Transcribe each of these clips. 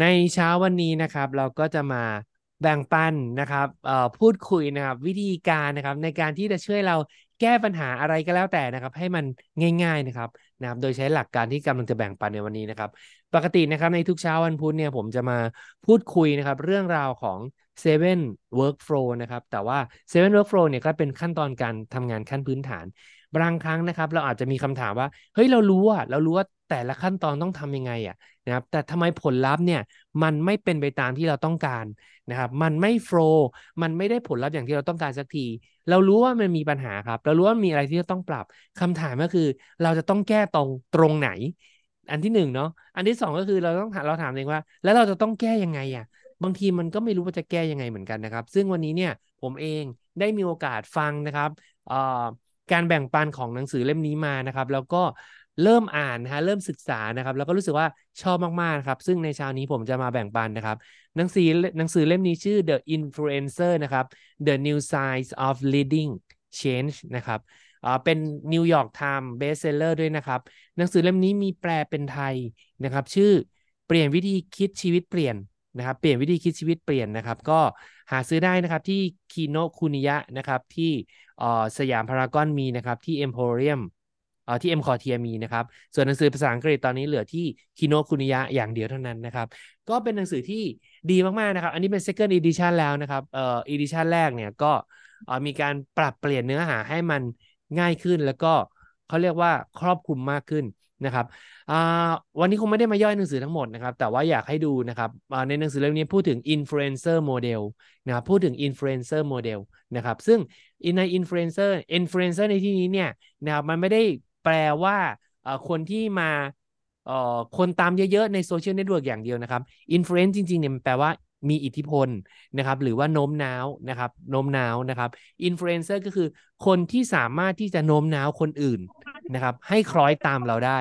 ในเช้าวันนี้นะครับ เราก็จะมาแบ่งปันนะครับพูดคุยนะครับวิธีการนะครับ ในการที่จะช่วยเราแก้ปัญหาอะไรก็แล้วแต่นะครับ ให้มันง่ายๆนะครับนะครับโดยใช้หลักการที่กำลังจะแบ่งปันในวันนี้นะครับ ปกตินะครับในทุกเช้าวันพุธเนี่ยผมจะมาพูดคุยนะครับเรื่องราวของ 7 workflow นะครับแต่ว่า 7 workflow เนี่ยก็เป็นขั้นตอนการทำงานขั้นพื้นฐาน บางครั้งนะครับ เราอาจจะมีคำถามว่าเฮ้ยเรารู้อะเรารู้ว่าแต่ละขั้นตอนต้องทำยังไงอะนะครับ แต่ทำไมผลลัพธ์เนี่ยมันไม่เป็นไปตามที่เราต้องการนะครับ มันไม่โฟล์มันไม่ได้ผลลัพธ์อย่างที่เราต้องการสักที เรารู้ว่ามันมีปัญหาครับ เรารู้ว่ามีอะไรที่จะต้องปรับคำถามก็คือ เราจะต้องแก้ตรงตรงไหน อันที่หนึ่งเนาะอันที่สองก็คือเราต้องเราถามเองว่า แล้วเราจะต้องแก้ยังไงอะบางทีมันก็ไม่รู้ว่าจะแก้ยังไงเหมือนกันนะครับ ซึ่งวันนี้เนี่ยผมเองได้มีโอกาสฟังนะครับ การแบ่งปันของหนังสือเล่มนี้มานะครับ แล้วก็เริ่มอ่านนะฮะเริ่มศึกษานะครับ แล้วก็รู้สึกว่าชอบมากๆครับ ซึ่งในเช้านี้ผมจะมาแบ่งปันนะครับ หนังสือหนังสือเล่มนี้ชื่อ The Influencer นะครับ The New Science of Leading Change นะครับเป็น New York Times Best Seller ด้วยนะครับ หนังสือเล่มนี้มีแปลเป็นไทยนะครับ ชื่อเปลี่ยนวิธีคิดชีวิตเปลี่ยนนะครับ เปลี่ยนวิธีคิดชีวิตเปลี่ยนนะครับ ก็ หาซื้อได้นะครับที่คีโนคุนิยะนะครับที่สยามพารากอนมีนะครับที่เอ็มโพเรียมที่เอ็มคอเทียมีนะครับ ส่วนหนังสือภาษาอังกฤษตอนนี้เหลือที่คิโนคุนิยะอย่างเดียวเท่านั้นนะครับ ก็เป็นหนังสือที่ดีมาก ๆ นะครับ อันนี้เป็น second edition แล้วนะครับเอ่อ edition แรกเนี่ยก็มีการปรับเปลี่ยนเนื้อหาให้มันง่ายขึ้น แล้วก็เขาเรียกว่าครอบคลุมมากขึ้น นะครับวันนี้คงไม่ได้มาย่อยหนังสือทั้งหมดนะครับ แต่ว่าอยากให้ดูนะครับในหนังสือเล่มนี้พูดถึง influencer model นะครับพูดถึง influencer model นะครับซึ่งใน influencer influencer ในที่นี้เนี่ยนะครับมันไม่ได้แปลว่าคนที่มาคนตามเยอะๆ ใน social network อย่างเดียวนะครับ influence จริงๆเนี่ยมันแปลว่ามีอิทธิพลนะครับหรือว่าโน้มน้าวนะครับโน้มน้าวนะครับอินฟลูเอนเซอร์ก็คือคนที่สามารถที่จะโน้มน้าวคนอื่น นะครับ ให้คล้อยตามเราได้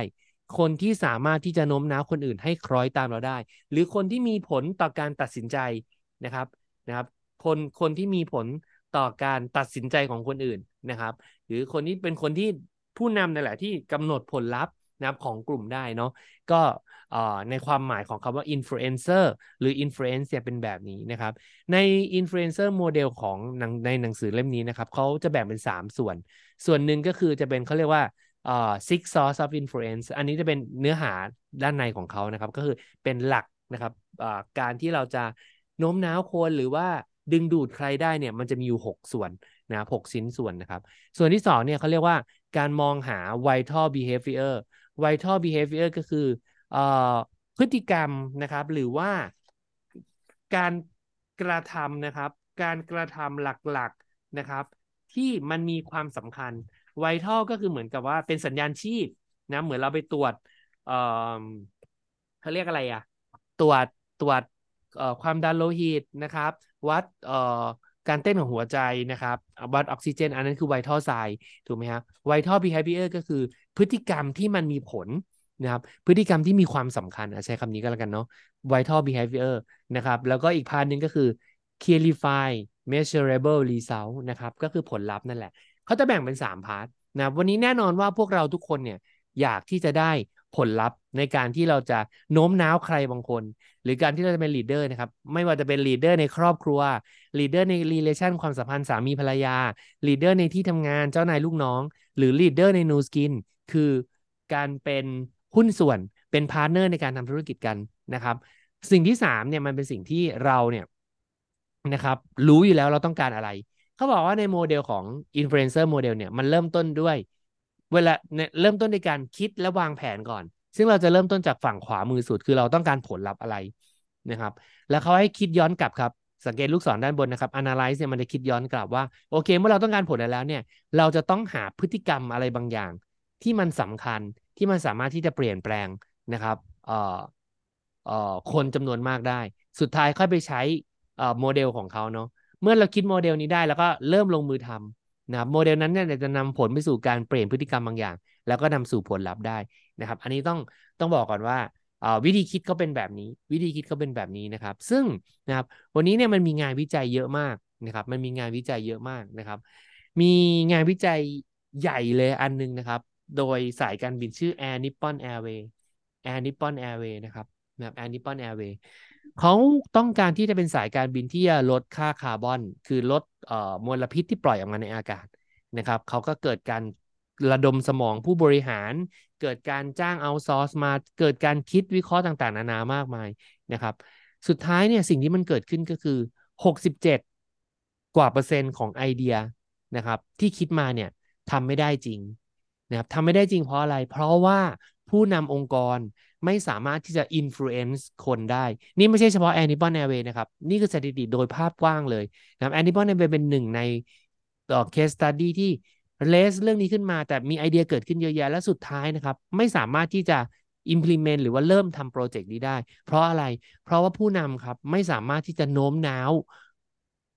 คนที่สามารถที่จะโน้มน้าวคนอื่นให้คล้อยตามเราได้ หรือคนที่มีผลต่อการตัดสินใจนะครับนะครับคนคนที่มีผลต่อการตัดสินใจของคนอื่นนะครับ หรือคนที่เป็นคนที่ผู้นำนั่นแหละที่กำหนดผลลัพธ์นะครับของกลุ่มได้เนาะก็ในความหมายของคำว่า influencer หรือ influence เป็นแบบนี้นะครับ ใน influencer model ของในหนังสือเล่มนี้นะครับเขาจะแบ่งเป็น 3 ส่วน ส่วนหนึ่งก็คือจะเป็นเขาเรียกว่า่ six source of influence อันนี้จะเป็นเนื้อหาด้านในของเขานะครับ ก็คือเป็นหลักนะครับการที่เราจะโน้มน้าวคนหรือว่าดึงดูดใครได้เนี่ยมันจะมีอยู่ 6 ส่วนนะหกชิ้นส่วนนะครับ ส่วนที่2เนี่ยเขาเรียกว่าการมองหา vital behavior vital behavior ก็คืออพฤติกรรมนะครับ หรือว่าการกระทำนะครับ การกระทำหลักๆนะครับ ที่มันมีความสำคัญ vital ก็คือเหมือนกับว่าเป็นสัญญาณชีพนะ เหมือนเราไปตรวจเอ่อเขาเรียกอะไรอะตรวจตรวจเอ่อความดันโลหิตนะครับ วัดเอ่อการเต้นของหัวใจนะครับวัดออกซิเจน อันนั้นคือไวท์ทอไซถูกไหมครับไวท์ทอ behavior ก็คือพฤติกรรมที่มันมีผลนะครับพฤติกรรมที่มีความสำคัญใช้คำนี้ก็แล้วกันเนาะ vital behavior นะครับ แล้วก็อีก part นึงก็คือ clarify measurable result นะครับ ก็คือผลลัพธ์นั่นแหละ เขาจะแบ่งเป็น 3 part นะวันนี้แน่นอนว่าพวกเราทุกคนเนี่ยอยากที่จะได้ผลลัพธ์ในการที่เราจะโน้มน้าวใครบางคน หรือการที่เราจะเป็น leader นะครับ ไม่ว่าจะเป็น leader ในครอบครัว leader ใน relation ความสัมพันธ์สามีภรรยา leader ในที่ทำงานเจ้านายลูกน้อง หรือ leader ใน Nu Skin คือการเป็นหุ้นส่วนเป็น partner ในการทำธุรกิจกันนะครับ สิ่งที่3เนี่ยมันเป็นสิ่งที่เราเนี่ยนะครับรู้อยู่แล้วเราต้องการอะไร เขาบอกว่าในโมเดลของ influencer model เนี่ยมันเริ่มต้นด้วย เวลาเริ่มต้นในการคิดและวางแผนก่อน ซึ่งเราจะเริ่มต้นจากฝั่งขวามือสุดคือเราต้องการผลลัพธ์อะไรนะครับ แล้วเขาให้คิดย้อนกลับครับ สังเกตลูกศรด้านบนนะครับ analyze เนี่ยมันจะคิดย้อนกลับว่าโอเค เมื่อเราต้องการผลแล้วเนี่ย เราจะต้องหาพฤติกรรมอะไรบางอย่าง ที่มันสำคัญที่มันสามารถที่จะเปลี่ยนแปลงนะครับเอ่อเอ่อคนจำนวนมากได้ สุดท้ายค่อยไปใช้เอ่อโมเดลของเขาเนาะ เมื่อเราคิดโมเดลนี้ได้แล้วก็เริ่มลงมือทำนะครับโมเดลนั้นเนี่ยจะนำผลไปสู่การเปลี่ยนพฤติกรรมบางอย่าง แล้วก็นำสู่ผลลัพธ์ได้นะครับ อันนี้ต้องต้องบอกก่อนว่าวิธีคิดเขาเป็นแบบนี้ วิธีคิดเขาเป็นแบบนี้นะครับ ซึ่งนะครับวันนี้เนี่ยมันมีงานวิจัยเยอะมากนะครับ มันมีงานวิจัยเยอะมากนะครับ มีงานวิจัยใหญ่เลยอันนึงนะครับ โดยสายการบินชื่อ Air Nippon Airways Air Nippon Airways นะครับนะครับ เวย์เขาต้องการที่จะเป็นสายการบินที่จะลดค่าคาร์บอน คือลดมลพิษที่ปล่อยออกมาในอากาศนะครับเขาก็เกิดการระดมสมองผู้บริหาร เกิดการจ้างเอาซอร์สมา เกิดการคิดวิเคราะห์ต่างๆ นานามากมายนะครับ สุดท้ายเนี่ยสิ่งที่มันเกิดขึ้นก็คือ 67 กว่าเปอร์เซ็นต์ของไอเดียนะครับ ที่คิดมาเนี่ยทำไม่ได้จริงนะครับทำไม่ได้จริงเพราะอะไร เพราะว่าผู้นำองค์กร ไม่สามารถที่จะ influence คนได้ นี่ไม่ใช่เฉพาะ a n i b a l Airway นะครับ นี่คือสถิติโดยภาพกว้างเลยนะครับ a n i b a l Airway เป็นหนึ่งใน case study ที่เลสเรื่องนี้ขึ้นมา แต่มีไอเดียเกิดขึ้นเยอะแยะและสุดท้ายนะครับ ไม่สามารถที่จะ implement หรือว่าเริ่มทำโปรเจกต์นี้ได้ เพราะอะไร เพราะว่าผู้นำครับไม่สามารถที่จะโน้มน้าว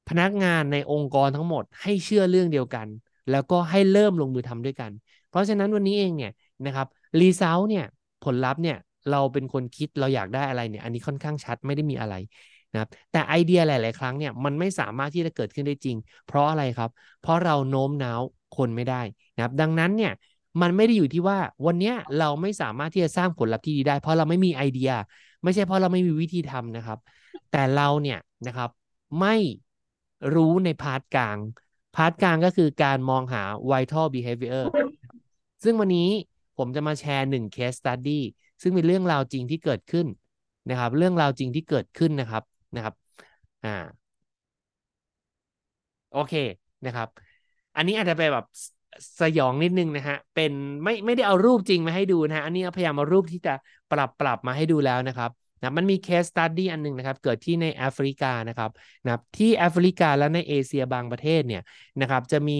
พนักงานในองค์กรทั้งหมดให้เชื่อเรื่องเดียวกัน แล้วก็ให้เริ่มลงมือทำด้วยกัน เพราะฉะนั้นวันนี้เองเนี่ยนะครับ result เนี่ยผลลัพธ์เนี่ย เราเป็นคนคิดเราอยากได้อะไรเนี่ย อันนี้ค่อนข้างชัดไม่ได้มีอะไรนะครับแต่ไอเดียหลาย ๆ ครั้งเนี่ยมันไม่สามารถที่จะเกิดขึ้นได้จริง เพราะอะไรครับ เพราะเราโน้มน้าวคนไม่ได้นะครับ ดังนั้นเนี่ยมันไม่ได้อยู่ที่ว่าวันนี้เราไม่สามารถที่จะสร้างผลลัพธ์ที่ดีได้ เพราะเราไม่มีไอเดีย ไม่ใช่เพราะเราไม่มีวิธีทำนะครับ แต่เราเนี่ยนะครับไม่รู้ใน part กลาง part กลางก็คือการมองหา vital behavior ซึ่งวันนี้ผมจะมาแชร์หนึ่ง case study ซึ่งเป็นเรื่องราวจริงที่เกิดขึ้นนะครับ เรื่องราวจริงที่เกิดขึ้นนะครับนะครับอ่าโอเคนะครับ อันนี้อาจจะไปแบบสยองนิดนึงนะฮะ เป็นไม่ไม่ได้เอารูปจริงมาให้ดูนะฮะ อันนี้พยายามเอารูปที่จะปรับปรับมาให้ดูแล้วนะครับนะมันมี case study อันนึงนะครับ เกิดที่ในแอฟริกานะครับนะที่แอฟริกาและในเอเชียบางประเทศเนี่ยนะครับ จะมี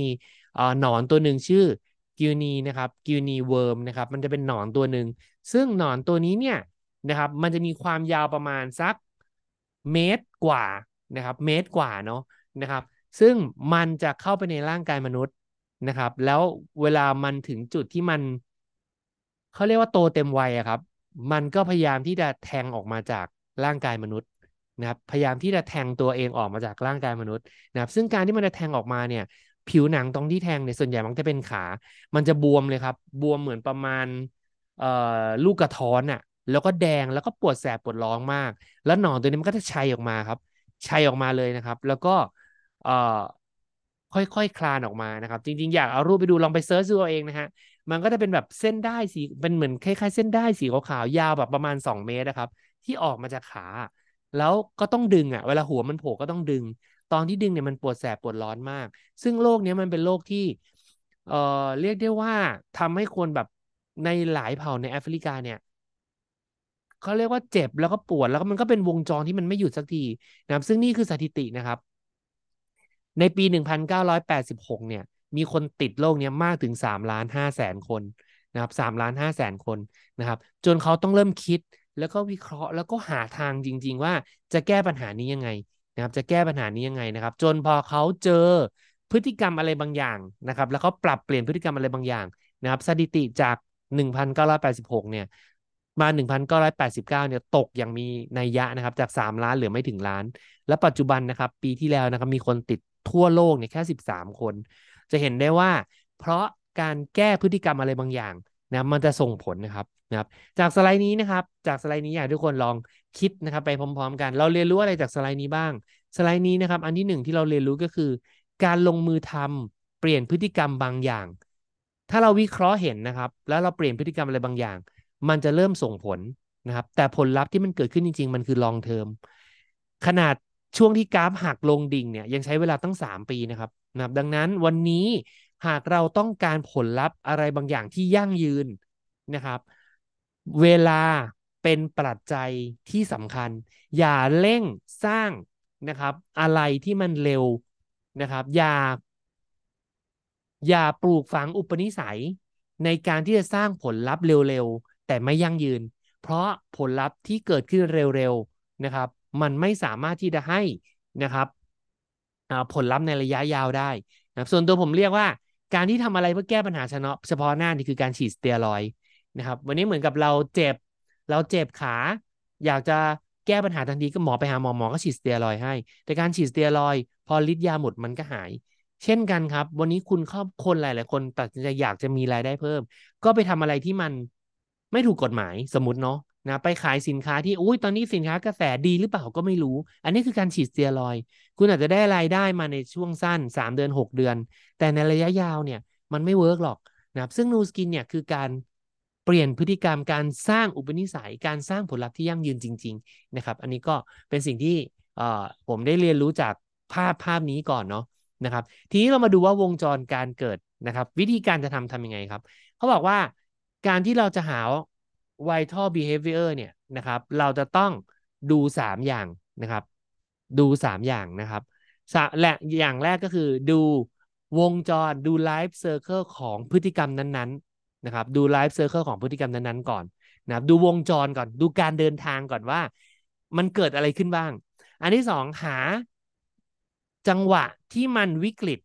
หนอนตัวหนึ่งชื่อ Guinea นะครับ Guinea worm นะครับ มันจะเป็นหนอนตัวหนึ่ง ซึ่งหนอนตัวนี้เนี่ยนะครับ มันจะมีความยาวประมาณสักเมตรกว่านะครับ เมตรกว่าเนาะนะครับ ซึ่งมันจะเข้าไปในร่างกายมนุษย์นะครับ แล้วเวลามันถึงจุดที่มันเขาเรียกว่าโตเต็มวัยอะครับ มันก็พยายามที่จะแทงออกมาจากร่างกายมนุษย์นะครับพยายามที่จะแทงตัวเองออกมาจากร่างกายมนุษย์นะครับ ซึ่งการที่มันจะแทงออกมาเนี่ย ผิวหนังตรงที่แทงเนี่ยส่วนใหญ่มันจะเป็นขา มันจะบวมเลยครับ บวมเหมือนประมาณ ลูกกระท้อนอะ่ะ แล้วก็แดงแล้วก็ปวดแสบปวดร้องมาก แล้วหนอนตัวนี้มันก็จะชัยออกมาครับชัยออกมาเลยนะครับ แล้วก็เค่อยๆคคลานออกมานะครับ จริงๆ อยากเอารูปไปดูลองไปเซิร์ชดูเอาเองนะฮะมันก็จะเป็นแบบเส้นได้สีเป็นเหมือนคล้ายๆ เส้นได้สีขาวๆยาวแบบประมาณ 2 เมตรนะครับ ที่ออกมาจากขา แล้วก็ต้องดึงอะ เวลาหัวมันโผล่ก็ต้องดึง ตอนที่ดึงเนี่ยมันปวดแสบปวดร้อนมาก ซึ่งโรคนี้มันเป็นโรคที่เอ่อเรียกได้ว่าทำให้คนแบบ ในหลายเผ่าในแอฟริกาเนี่ยเขาเรียกว่าเจ็บแล้วก็ปวด แล้วก็มันก็เป็นวงจรที่มันไม่หยุดสักทีนะครับซึ่งนี่คือสถิตินะครับ ในปี 1986 เนี่ย มีคนติดโรคนี้มากถึง3ล้าน5แสนคนนะครับ3ล้าน5แสนคนนะครับ จนเขาต้องเริ่มคิดแล้วก็วิเคราะห์แล้วก็หาทางจริง ๆ ว่าจะแก้ปัญหานี้ยังไงนะครับ จะแก้ปัญหานี้ยังไงนะครับ จนพอเขาเจอพฤติกรรมอะไรบางอย่างนะครับ แล้วเขาปรับเปลี่ยนพฤติกรรมอะไรบางอย่างนะครับ สถิติจาก 1,986 เนี่ย มา 1,989 เนี่ย ตกอย่างมีนัยยะนะครับ จาก 3 ล้านเหลือไม่ถึงล้าน และปัจจุบันนะครับ ปีที่แล้วนะครับ มีคนติดทั่วโลกเนี่ยแค่ 13 คน จะเห็นได้ว่า เพราะการแก้พฤติกรรมอะไรบางอย่างนะมันจะส่งผลนะครับนะครับ จากสไลด์นี้นะครับ จากสไลด์นี้อยากทุกคนลองคิดนะครับ ไปพร้อม ๆ กัน เราเรียนรู้อะไรจากสไลด์นี้บ้าง สไลด์นี้นะครับ อันที่หนึ่งที่เราเรียนรู้ก็คือ การลงมือทำเปลี่ยนพฤติกรรมบางอย่าง ถ้าเราวิเคราะห์เห็นนะครับ แล้วเราเปลี่ยนพฤติกรรมอะไรบางอย่าง มันจะเริ่มส่งผลนะครับ แต่ผลลัพธ์ที่มันเกิดขึ้นจริง ๆ มันคือ long term ขนาดช่วงที่กราฟหักลงดิ่งเนี่ยยังใช้เวลาตั้ง 3 ปีนะครับนะครับ ดังนั้นวันนี้หากเราต้องการผลลัพธ์อะไรบางอย่างที่ยั่งยืนนะครับ เวลาเป็นปัจจัยที่สำคัญ อย่าเร่งสร้างนะครับ อะไรที่มันเร็วนะครับ อย่า อย่าปลูกฝังอุปนิสัยในการที่จะสร้างผลลัพธ์เร็วๆ แต่ไม่ยั่งยืน เพราะผลลัพธ์ที่เกิดขึ้นเร็วๆนะครับ มันไม่สามารถที่จะให้นะครับผลลัพธ์ในระยะยาวได้นะส่วนตัวผมเรียกว่า การที่ทำอะไรเพื่อแก้ปัญหาเฉพาะหน้านี่คือการฉีดสเตียรอยนะครับ วันนี้เหมือนกับเราเจ็บ เราเจ็บขา อยากจะแก้ปัญหาทันทีก็หมอไปหาหมอหมอก็ฉีดสเตียรอยให้ แต่การฉีดสเตียรอย พอฤทธิ์ยาหมดมันก็หาย เช่นกันครับ วันนี้คุณครอบคนหลาย ๆ คนตัดสินใจอยากจะมีรายได้เพิ่ม ก็ไปทำอะไรที่มันไม่ถูกกฎหมายสมมติเนาะนะไปขายสินค้าที่อุ้ยตอนนี้สินค้ากระแสดีหรือเปล่าก็ไม่รู้ อันนี้คือการฉีดสเตียรอย คุณอาจจะได้รายได้มาในช่วงสั้น 3 เดือน 6 เดือน แต่ในระยะยาวเนี่ยมันไม่ work หรอกนะครับซึ่ง Nu Skin เนี่ยคือการเปลี่ยนพฤติกรรมการสร้างอุปนิสัยการสร้างผลลัพธ์ที่ยั่งยืนจริง ๆ นะครับ อันนี้ก็เป็นสิ่งที่ผมได้เรียนรู้จากภาพภาพนี้ก่อนเนาะ นะครับ ทีนี้เรามาดูว่าวงจรการเกิดนะครับ วิธีการจะทำทำยังไงครับ เขาบอกว่าการที่เราจะหา vital behavior เนี่ยนะครับ เราจะต้องดูสามอย่างนะครับ ดูสามอย่างนะครับและอย่างแรกก็คือดูวงจรดู life circle ของพฤติกรรมนั้นๆนะครับ ดู life circle ของพฤติกรรมนั้นๆก่อนนะครับดูวงจรก่อน ดูการเดินทางก่อนว่า มันเกิดอะไรขึ้นบ้าง อันที่สองหา จังหวะที่มันวิกฤต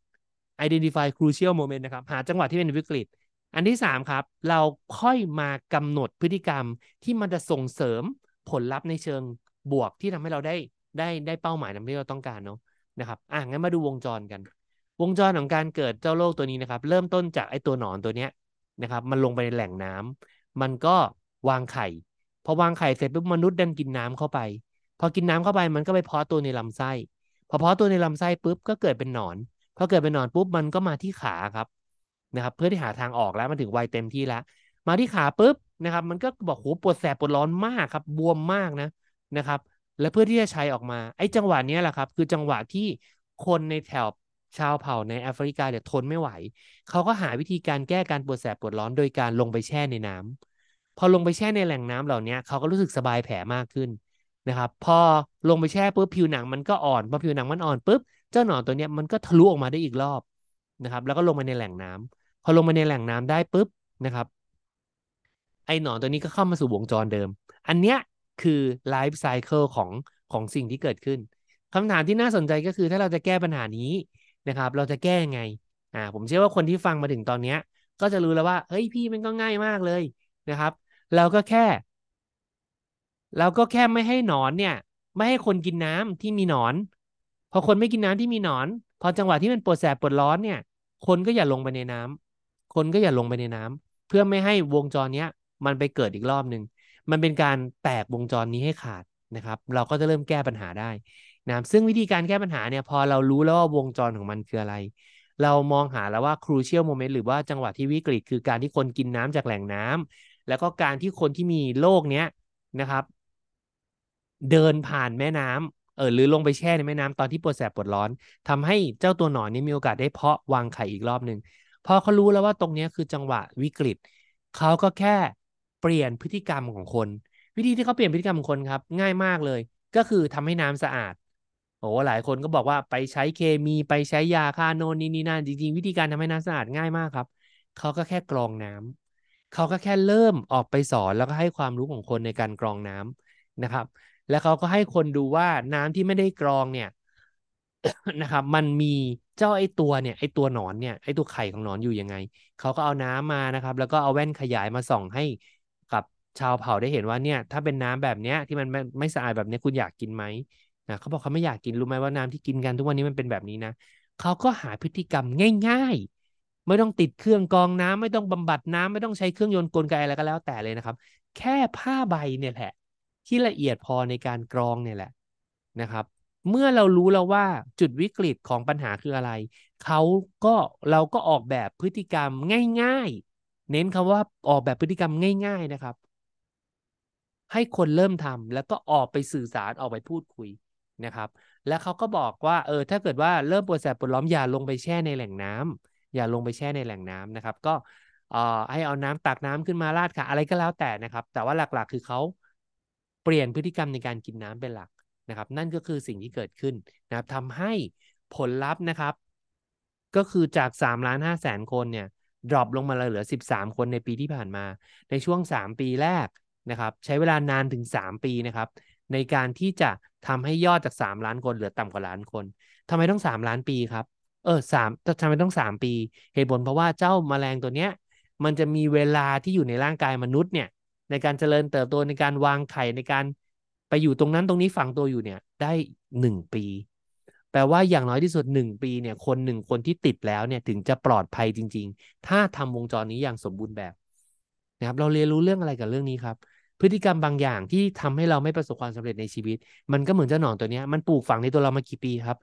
identify crucial moment นะครับ หาจังหวะที่เป็นวิกฤต อันที่สามครับ เราค่อยมากำหนดพฤติกรรมที่มันจะส่งเสริมผลลัพธ์ในเชิงบวกที่ทำให้เราได้ได้ได้เป้าหมายที่เราต้องการเนาะนะครับ อะงั้นมาดูวงจรกัน วงจรของการเกิดเจ้าโรคตัวนี้นะครับ เริ่มต้นจากไอ้ตัวหนอนตัวเนี้ยนะครับ มันลงไปในแหล่งน้ำมันก็วางไข่ พอวางไข่เสร็จปุ๊บมนุษย์ดันกินน้ำเข้าไป พอกินน้ำเข้าไปมันก็ไปเพาะตัวในลำไส้ พอเพาะตัวในลำไส้ปุ๊บก็เกิดเป็นหนอนพอเกิดเป็นหนอนปุ๊บมันก็มาที่ขาครับนะครับ เพื่อที่หาทางออกแล้วมันถึงวัยเต็มที่แล้ว มาที่ขาปุ๊บนะครับ มันก็บอกโหปวดแสบปวดร้อนมากครับบวมมากนะนะครับ และเพื่อที่จะใช้ออกมา ไอ้จังหวะนี้แหละครับ คือจังหวะที่คนในแถบชาวเผ่าในแอฟริกาเนี่ยทนไม่ไหว เขาก็หาวิธีการแก้การปวดแสบปวดร้อนโดยการลงไปแช่ในน้ำพอลงไปแช่ในแหล่งน้ำเหล่านี้เขาก็รู้สึกสบายแผลมากขึ้น นะครับ พอลงไปแช่ปุ๊บผิวหนังมันก็อ่อนพอผิวหนังมันอ่อนปุ๊บเจ้าหนอนตัวนี้มันก็ทะลุออกมาได้อีกรอบนะครับ แล้วก็ลงมาในแหล่งน้ำพอลงมาในแหล่งน้ำได้ปุ๊บนะครับ ไอ้หนอนตัวนี้ก็เข้ามาสู่วงจรเดิม อันเนี้ยคือไลฟ์ไซเคิลของของสิ่งที่เกิดขึ้นคำถามที่น่าสนใจก็คือถ้าเราจะแก้ปัญหานี้นะครับ เราจะแก้ยังไงอ่าผมเชื่อว่าคนที่ฟังมาถึงตอนนี้ก็จะรู้แล้วว่าเฮ้ยพี่มันก็ง่ายมากเลยนะครับ เราก็แค่ เราก็แค่ไม่ให้หนอนเนี่ย ไม่ให้คนกินน้ำที่มีหนอน พอคนไม่กินน้ำที่มีหนอน พอจังหวะที่มันปวดแสบปวดร้อนเนี่ย คนก็อย่าลงไปในน้ำคนก็อย่าลงไปในน้ำเพื่อไม่ให้วงจรเนี้ยมันไปเกิดอีกรอบหนึ่งมันเป็นการแตกวงจรนี้ให้ขาดนะครับ เราก็จะเริ่มแก้ปัญหาได้นะซึ่งวิธีการแก้ปัญหาเนี่ยพอเรารู้แล้วว่าวงจรของมันคืออะไร เรามองหาแล้วว่า crucial moment หรือว่าจังหวะที่วิกฤต คือการที่คนกินน้ำจากแหล่งน้ำแล้วก็การที่คนที่มีโรคเนี้ยนะครับ เดินผ่านแม่น้ำเออหรือลงไปแช่ในแม่น้ำตอนที่ปวดแสบปวดร้อนทำให้เจ้าตัวหนอนนี้มีโอกาสได้เพาะวางไข่อีกรอบหนึ่งพอเขารู้แล้วว่าตรงนี้คือจังหวะวิกฤต เขาก็แค่เปลี่ยนพฤติกรรมของคน วิธีที่เขาเปลี่ยนพฤติกรรมของคนครับ ง่ายมากเลย ก็คือทำให้น้ำสะอาดโอ้หลายคนก็บอกว่าไปใช้เคมีไปใช้ยาฆ่าโน่นนี่นี่นั่นจริงๆ วิธีการทำให้น้ำสะอาดง่ายมากครับ เขาก็แค่กรองน้ำเขาก็แค่เริ่มออกไปสอนแล้วก็ให้ความรู้ของคนในการกรองน้ำนะครับ แล้วเขาก็ให้คนดูว่าน้ำที่ไม่ได้กรองเนี่ยนะครับ มันมีเจ้าไอ้ตัวเนี่ยไอ้ตัวหนอนเนี่ยไอ้ตัวไข่ของหนอนอยู่ยังไงเขาก็เอาน้ำมานะครับ แล้วก็เอาแว่นขยายมาส่องให้กับชาวเผ่าได้เห็นว่าเนี่ย ถ้าเป็นน้ำแบบเนี้ยที่มันไม่สะอาดแบบนี้คุณอยากกินไหมนะเขาบอกเขาไม่อยากกินรู้ไหมว่าน้ำที่กินกันทุกวันนี้มันเป็นแบบนี้นะเขาก็หาพฤติกรรมง่าย ๆ ไม่ต้องติดเครื่องกรองน้ำไม่ต้องบำบัดน้ำไม่ต้องใช้เครื่องยนต์กลไกอะไรก็แล้วแต่เลยนะครับ แค่ผ้าใบเนี่ยแหละ ที่ละเอียดพอในการกรองเนี่ยแหละนะครับ เมื่อเรารู้แล้วว่าจุดวิกฤตของปัญหาคืออะไรเขาก็เราก็ออกแบบพฤติกรรมง่ายๆ เน้นคำว่าออกแบบพฤติกรรมง่าย ๆนะครับ ให้คนเริ่มทำแล้วก็ออกไปสื่อสารออกไปพูดคุยนะครับ แล้วเขาก็บอกว่าเออถ้าเกิดว่าเริ่มปวดแสบปวดร้อนอย่าลงไปแช่ในแหล่งน้ำอย่าลงไปแช่ในแหล่งน้ำนะครับ ก็เออให้เอาน้ำตักน้ำขึ้นมาราดค่ะ อะไรก็แล้วแต่นะครับ แต่ว่าหลักๆ คือเขา เปลี่ยนพฤติกรรมในการกินน้ำเป็นหลักนะครับ นั่นก็คือสิ่งที่เกิดขึ้นนะครับทำให้ผลลัพธ์นะครับ ก็คือจาก3ล้าน5แสนคนเนี่ยดรอปลงมาเหลือ 13 คนในปีที่ผ่านมา ในช่วง 3 ปีแรกนะครับ ใช้เวลานานถึง 3 ปีนะครับ ในการที่จะทำให้ยอดจากสามล้านคนเหลือต่ำกว่าล้านคนทำไมต้องสามล้านปีครับ เออสามทำไมต้องสามปี เหตุผลเพราะว่าเจ้ามาแมลงตัวเนี้ย มันจะมีเวลาที่อยู่ในร่างกายมนุษย์เนี่ย ในการเจริญเติบโตในการวางไข่ในการไปอยู่ตรงนั้นตรงนี้ฝังตัวอยู่เนี่ย ได้หนึ่งปี แปลว่าอย่างน้อยที่สุดหนึ่งปีเนี่ยคนหนึ่งคนที่ติดแล้วเนี่ยถึงจะปลอดภัยจริง ๆ ถ้าทำวงจรนี้อย่างสมบูรณ์แบบนะครับ เราเรียนรู้เรื่องอะไรกับเรื่องนี้ครับ พฤติกรรมบางอย่างที่ทำให้เราไม่ประสบความสำเร็จในชีวิต มันก็เหมือนเจ้าหนอนตัวนี้มันปลูกฝังในตัวเรามากี่ปีครับ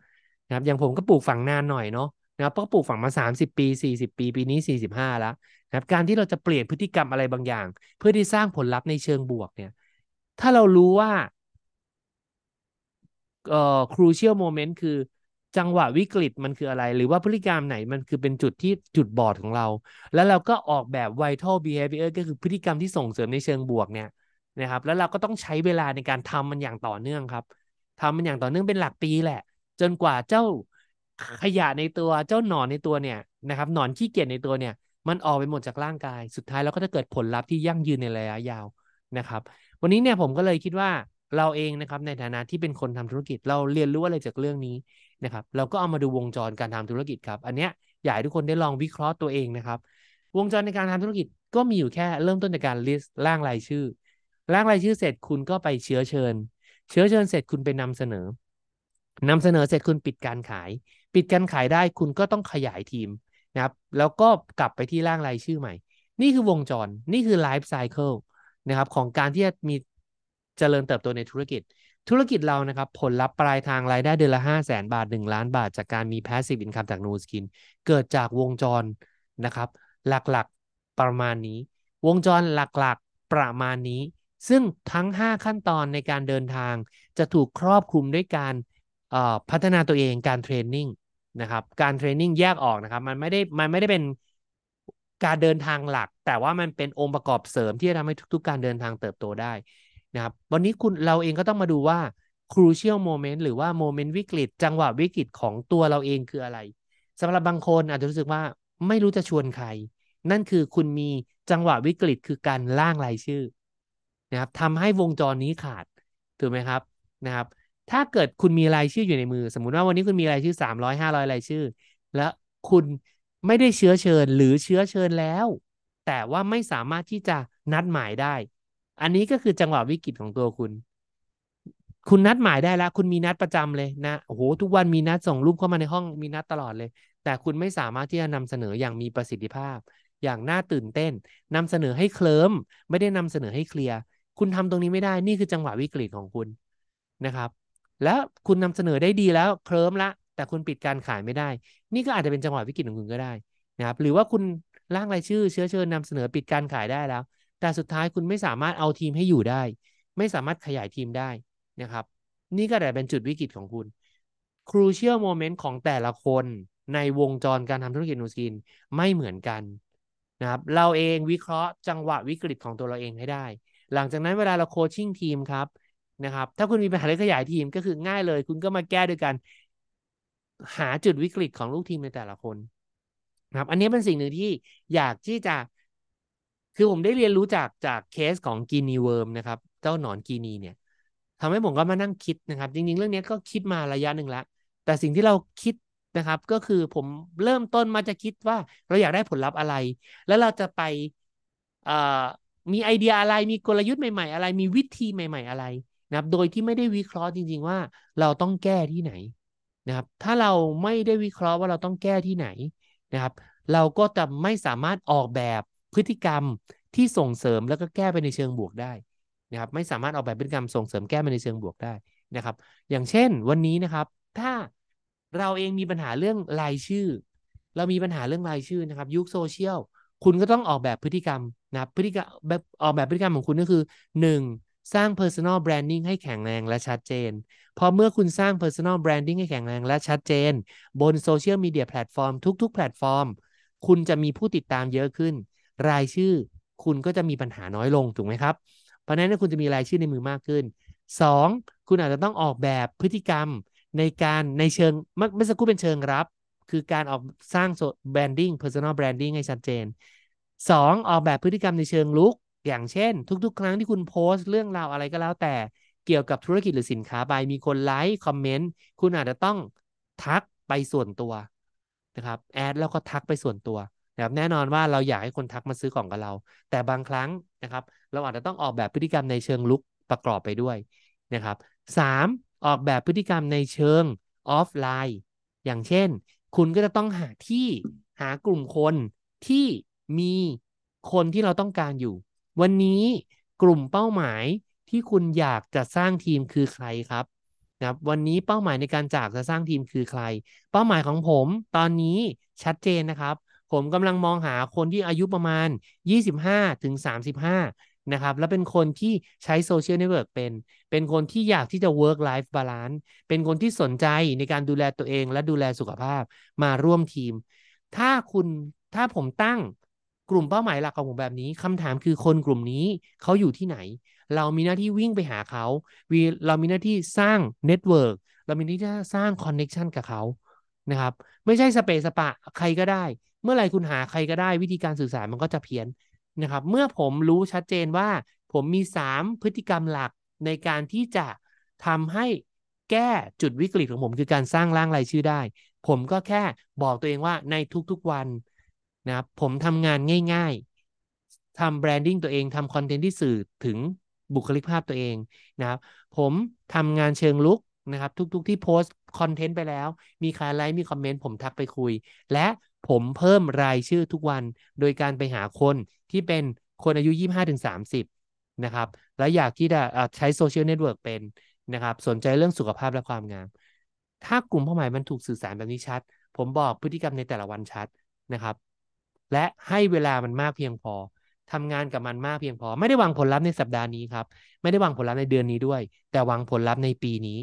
นะครับอย่างผมก็ปลูกฝังนานหน่อยเนาะนะครับเพราะปลูกฝังมา 30 ปี 40 ปี ปีนี้ 45 แล้ว นะครับการที่เราจะเปลี่ยนพฤติกรรมอะไรบางอย่าง เพื่อที่สร้างผลลัพธ์ในเชิงบวกเนี่ย ถ้าเรารู้ว่าเอ่อ crucial moment คือจังหวะวิกฤตมันคืออะไร หรือว่าพฤติกรรมไหนมันคือเป็นจุดที่จุดบอดของเรา แล้วเราก็ออกแบบ vital behavior ก็คือพฤติกรรมที่ส่งเสริมในเชิงบวกเนี่ยนะครับ แล้วเราก็ต้องใช้เวลาในการทำมันอย่างต่อเนื่องครับทำมันอย่างต่อเนื่องเป็นหลักปีแหละ จนกว่าเจ้าขยะในตัวเจ้าหนอนในตัวเนี่ยนะครับหนอนขี้เกียจในตัวเนี่ย มันออกไปหมดจากร่างกาย สุดท้ายเราก็จะเกิดผลลัพธ์ที่ยั่งยืนในระยะยาวนะครับ วันนี้เนี่ยผมก็เลยคิดว่าเราเองนะครับในฐานะที่เป็นคนทำธุรกิจเราเรียนรู้อะไรจากเรื่องนี้นะครับ เราก็เอามาดูวงจรการทำธุรกิจครับ อันเนี้ยอยากให้ทุกคนได้ลองวิเคราะห์ตัวเองนะครับ วงจรในการทำธุรกิจก็มีอยู่แค่เริ่มต้นจากการ list ร่างรายชื่อร่างรายชื่อเสร็จคุณก็ไปเชื้อเชิญ เชื้อเชิญเสร็จคุณไปนำเสนอนำเสนอเสร็จคุณปิดการขาย ปิดการขายได้คุณก็ต้องขยายทีม นะครับ แล้วก็กลับไปที่ร่างรายชื่อใหม่ นี่คือวงจรนี่คือ life cycle นะครับของการที่จะมีเจริญเติบโตในธุรกิจ ธุรกิจเรานะครับ ผลลัพธ์ปลายทางรายได้เดือนละ 5 0 0แสนบาท 1 ล้านบาท จากการมี passive income จาก No Skin เกิดจากวงจรนะครับ หลักๆประมาณนี้ วงจรหลักๆประมาณนี้ ซึ่งทั้ง 5 ขั้นตอนในการเดินทางจะถูกครอบคลุมด้วยการพัฒนาตัวเองการเทรนนิ่ง นะครับ การเทรนนิ่งแยกออกนะครับ มันไม่ได้มันไม่ได้เป็นการเดินทางหลัก แต่ว่ามันเป็นองค์ประกอบเสริมที่จะทำให้ทุก ๆ การเดินทางเติบโตได้นะครับ วันนี้คุณเราเองก็ต้องมาดูว่า crucial moment หรือว่าโมเมนต์วิกฤต จังหวะวิกฤตของตัวเราเองคืออะไรสำหรับบางคนอาจจะรู้สึกว่าไม่รู้จะชวนใคร นั่นคือคุณมีจังหวะวิกฤตคือการล่างรายชื่อนะครับทำให้วงจรนี้ขาดถูกไหมครับนะครับ ถ้าเกิดคุณมีรายชื่ออยู่ในมือ สมมุติว่าวันนี้คุณมีรายชื่อ300 500รายชื่อ แล้วคุณไม่ได้เชื้อเชิญหรือเชื้อเชิญแล้ว แต่ว่าไม่สามารถที่จะนัดหมายได้ อันนี้ก็คือจังหวะวิกฤตของตัวคุณ คุณนัดหมายได้แล้ว คุณมีนัดประจำเลยนะโอ้โหทุกวันมีนัดส่งรูปเข้ามาในห้องมีนัดตลอดเลย แต่คุณไม่สามารถที่จะนำเสนออย่างมีประสิทธิภาพ อย่างน่าตื่นเต้นนำเสนอให้เคลิ้มไม่ได้นำเสนอให้เคลียร์คุณทำตรงนี้ไม่ได้นี่คือจังหวะวิกฤตของคุณนะครับ แล้วคุณนำเสนอได้ดีแล้วเคลิ้มละ แต่คุณปิดการขายไม่ได้ นี่ก็อาจจะเป็นจังหวะวิกฤตของคุณก็ได้นะครับ หรือว่าคุณร่างรายชื่อเชื้อเชิญนำเสนอปิดการขายได้แล้ว แต่สุดท้ายคุณไม่สามารถเอาทีมให้อยู่ได้ ไม่สามารถขยายทีมได้นะครับ นี่ก็อาจจะเป็นจุดวิกฤตของคุณ crucial moment ของแต่ละคนในวงจรการทำธุรกิจนูสกินไม่เหมือนกันนะครับเราเองวิเคราะห์จังหวะวิกฤตของตัวเราเองให้ได้ หลังจากนั้นเวลาเราโคชชิ่งทีมครับ นะครับ ถ้าคุณมีปัญหาเรื่องขยายทีมก็คือง่ายเลย คุณก็มาแก้ด้วยกันหาจุดวิกฤตของลูกทีมในแต่ละคนนะครับ อันนี้เป็นสิ่งหนึ่งที่อยากที่จะคือผมได้เรียนรู้จากจากเคสของ Guinea worm นะครับ เจ้าหนอนกีนีเนี่ยทำให้ผมก็มานั่งคิดนะครับ จริง ๆ เรื่องนี้ก็คิดมาระยะหนึ่งแล้ว แต่สิ่งที่เราคิดนะครับ ก็คือผมเริ่มต้นมาจะคิดว่าเราอยากได้ผลลัพธ์อะไร แล้วเราจะไปมีไอเดียอะไรมีกลยุทธ์ใหม่ ๆ อะไร มีวิธีใหม่ ๆ อะไร นะครับ โดยที่ไม่ได้วิเคราะห์จริง ๆ ว่าเราต้องแก้ที่ไหนนะครับ ถ้าเราไม่ได้วิเคราะห์ว่าเราต้องแก้ที่ไหนนะครับ เราก็จะไม่สามารถออกแบบพฤติกรรมที่ส่งเสริมแล้วก็แก้ไปในเชิงบวกได้นะครับ ไม่สามารถออกแบบพฤติกรรมส่งเสริมแก้ไปในเชิงบวกได้นะครับ อย่างเช่นวันนี้นะครับ ถ้าเราเองมีปัญหาเรื่องรายชื่อ เรามีปัญหาเรื่องรายชื่อนะครับ ยุคโซเชียลคุณก็ต้องออกแบบพฤติกรรมนะพฤติกรรมแบบออกแบบพฤติกรรมของคุณก็คือ 1. สร้าง personal branding ให้แข็งแรงและชัดเจน พอเมื่อคุณสร้าง personal branding ให้แข็งแรงและชัดเจน บนโซเชียลมีเดียแพลตฟอร์มทุกๆ แพลตฟอร์ม คุณจะมีผู้ติดตามเยอะขึ้น รายชื่อคุณก็จะมีปัญหาน้อยลงถูกไหมครับ เพราะนั้นคุณจะมีรายชื่อในมือมากขึ้น 2. คุณอาจจะต้องออกแบบพฤติกรรมในการในเชิงเมื่อสักครู่เป็นเชิงรับ คือการออกสร้าง branding personal branding ให้ชัดเจน 2. ออกแบบพฤติกรรมในเชิงลุก อย่างเช่น ทุกๆ ครั้งที่คุณโพสต์เรื่องราวอะไรก็แล้วแต่เกี่ยวกับธุรกิจหรือสินค้าไปมีคนไลค์คอมเมนต์คุณอาจจะต้องทักไปส่วนตัวนะครับแอดแล้วก็ทักไปส่วนตัวนะครับแน่นอนว่าเราอยากให้คนทักมาซื้อของกับเรา แต่บางครั้งนะครับ เราอาจจะต้องออกแบบพฤติกรรมในเชิงลุกประกอบไปด้วยนะครับ 3. ออกแบบพฤติกรรมในเชิงออฟไลน์ อย่างเช่น คุณก็จะต้องหาที่หากลุ่มคนที่มีคนที่เราต้องการอยู่ วันนี้กลุ่มเป้าหมายที่คุณอยากจะสร้างทีมคือใครครับนะครับ วันนี้เป้าหมายในการจากจะสร้างทีมคือใคร เป้าหมายของผมตอนนี้ชัดเจนนะครับ ผมกำลังมองหาคนที่อายุประมาณ 25ถึง35 นะครับ และเป็นคนที่ใช้โซเชียลเน็ตเวิร์กเป็น เป็นคนที่อยากที่จะ work life balance เป็นคนที่สนใจในการดูแลตัวเองและดูแลสุขภาพมาร่วมทีม ถ้าคุณถ้าผมตั้ง กลุ่มเป้าหมายหลักของผมแบบนี้คำถามคือคนกลุ่มนี้เขาอยู่ที่ไหน เรามีหน้าที่วิ่งไปหาเขาเรามีหน้าที่สร้าง network เรามีหน้าที่สร้าง connection กับเขานะครับ ไม่ใช่สะเปะสะปะใครก็ได้ เมื่อไหร่คุณหาใครก็ได้วิธีการสื่อสารมันก็จะเพี้ยนนะครับ เมื่อผมรู้ชัดเจนว่า ผมมี 3 พฤติกรรมหลักในการที่จะทำให้แก้จุดวิกฤตของผมคือการสร้างร่างรายชื่อได้ ผมก็แค่บอกตัวเองว่าในทุกๆวัน นะครับผมทำงานง่ายๆทำ branding ตัวเองทำคอนเทนต์ที่สื่อถึงบุคลิกภาพตัวเองนะครับ ผมทำงานเชิงรุกนะครับ ทุกๆที่โพสต์คอนเทนต์ไปแล้ว มีใครไลค์มีคอมเมนต์ผมทักไปคุย และผมเพิ่มรายชื่อทุกวัน โดยการไปหาคนที่เป็นคนอายุ 25-30 นะครับ และอยากที่จะใช้โซเชียลเน็ตเวิร์กเป็นนะครับ สนใจเรื่องสุขภาพและความงาม ถ้ากลุ่มเป้าหมายมันถูกสื่อสารแบบนี้ชัด ผมบอกพฤติกรรมในแต่ละวันชัดนะครับ และให้เวลามันมากเพียงพอทำงานกับมันมากเพียงพอ ไม่ได้วางผลลัพธ์ในสัปดาห์นี้ครับ ไม่ได้วางผลลัพธ์ในเดือนนี้ด้วย แต่วางผลลัพธ์ในปีนี้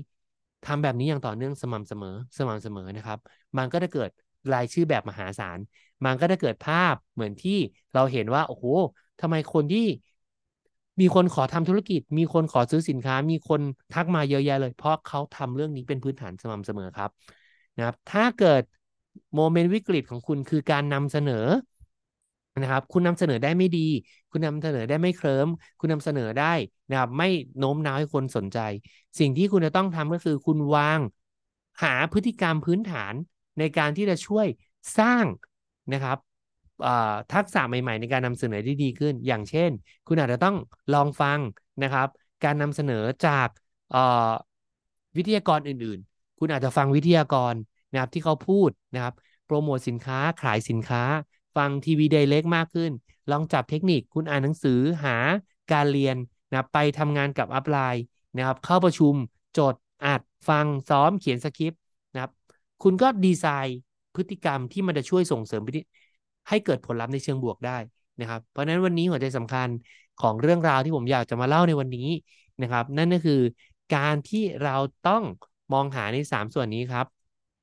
ทำแบบนี้อย่างต่อเนื่องสม่ำเสมอสม่ำเสมอนะครับ มันก็จะเกิดรายชื่อแบบมหาศาล มันก็จะเกิดภาพเหมือนที่เราเห็นว่าโอ้โหทำไมคนที่มีคนขอทำธุรกิจ มีคนขอซื้อสินค้า มีคนทักมาเยอะแยะเลย เพราะเขาทำเรื่องนี้เป็นพื้นฐานสม่ำเสมอครับนะครับ ถ้าเกิดโมเมนต์วิกฤตของคุณคือการนำเสนอ นะครับ คุณนำเสนอได้ไม่ดี คุณนำเสนอได้ไม่เคลิ้มคุณนำเสนอได้นะครับไม่โน้มน้าวให้คนสนใจ สิ่งที่คุณจะต้องทำก็คือคุณวางหาพฤติกรรมพื้นฐานในการที่จะช่วยสร้างนะครับทักษะใหม่ ๆ ในการนำเสนอที่ดีขึ้น อย่างเช่น คุณอาจจะต้องลองฟังนะครับ การนำเสนอจากวิทยากรอื่น ๆ คุณอาจจะฟังวิทยากรนะครับที่เขาพูดนะครับ โปรโมทสินค้าขายสินค้า ฟังทีวีไดเล็กมากขึ้น ลองจับเทคนิคคุณอ่านหนังสือหาการเรียนนะไปทำงานกับอัพไลน์นะครับเข้าประชุมจดอัดฟังซ้อมเขียนสคริปต์นะครับคุณก็ดีไซน์พฤติกรรมที่มันจะช่วยส่งเสริมให้เกิดผลลัพธ์ในเชิงบวกได้นะครับ เพราะฉะนั้นวันนี้หัวใจสำคัญของเรื่องราวที่ผมอยากจะมาเล่าในวันนี้นะครับ นั่นก็คือการที่เราต้องมองหาใน 3 ส่วนนี้ครับ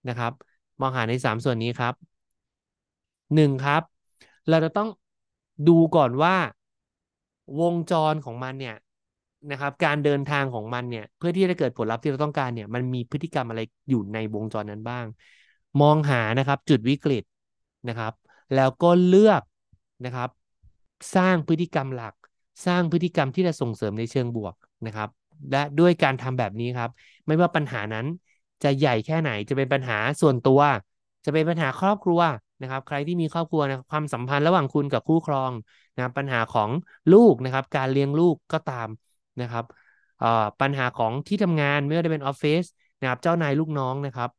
นะครับ มองหาใน 3 ส่วนนี้ครับ หนึ่งครับ เราจะต้องดูก่อนว่าวงจรของมันเนี่ยนะครับ การเดินทางของมันเนี่ย เพื่อที่จะเกิดผลลัพธ์ที่เราต้องการเนี่ย มันมีพฤติกรรมอะไรอยู่ในวงจรนั้นบ้าง มองหานะครับ จุดวิกฤตนะครับ แล้วก็เลือกนะครับ สร้างพฤติกรรมหลัก สร้างพฤติกรรมที่จะส่งเสริมในเชิงบวกนะครับ และด้วยการทำแบบนี้ครับ ไม่ว่าปัญหานั้นจะใหญ่แค่ไหนจะเป็นปัญหาส่วนตัว จะเป็นปัญหาครอบครัว นะครับ ใครที่มีครอบครัวนะความสัมพันธ์ระหว่างคุณกับคู่ครองนะครับปัญหาของลูกนะครับ การเลี้ยงลูกก็ตามนะครับปัญหาของที่ทำงานไม่ว่าจะเป็นออฟฟิศนะครับเจ้านายลูกน้องนะครับ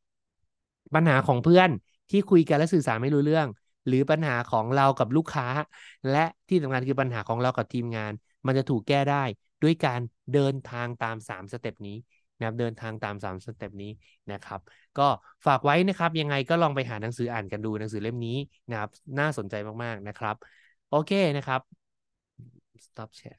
ปัญหาของเพื่อนที่คุยกันและสื่อสารไม่รู้เรื่อง หรือปัญหาของเรากับลูกค้า และที่สำคัญคือปัญหาของเรากับทีมงาน มันจะถูกแก้ได้ด้วยการเดินทางตาม 3 สเต็ปนี้นะครับเดินทางตาม 3 สเต็ปนี้นะครับ ก็ฝากไว้นะครับ ยังไงก็ลองไปหาหนังสืออ่านกันดูหนังสือเล่มนี้นะครับ น่าสนใจมากๆนะครับ โอเคนะครับ stop share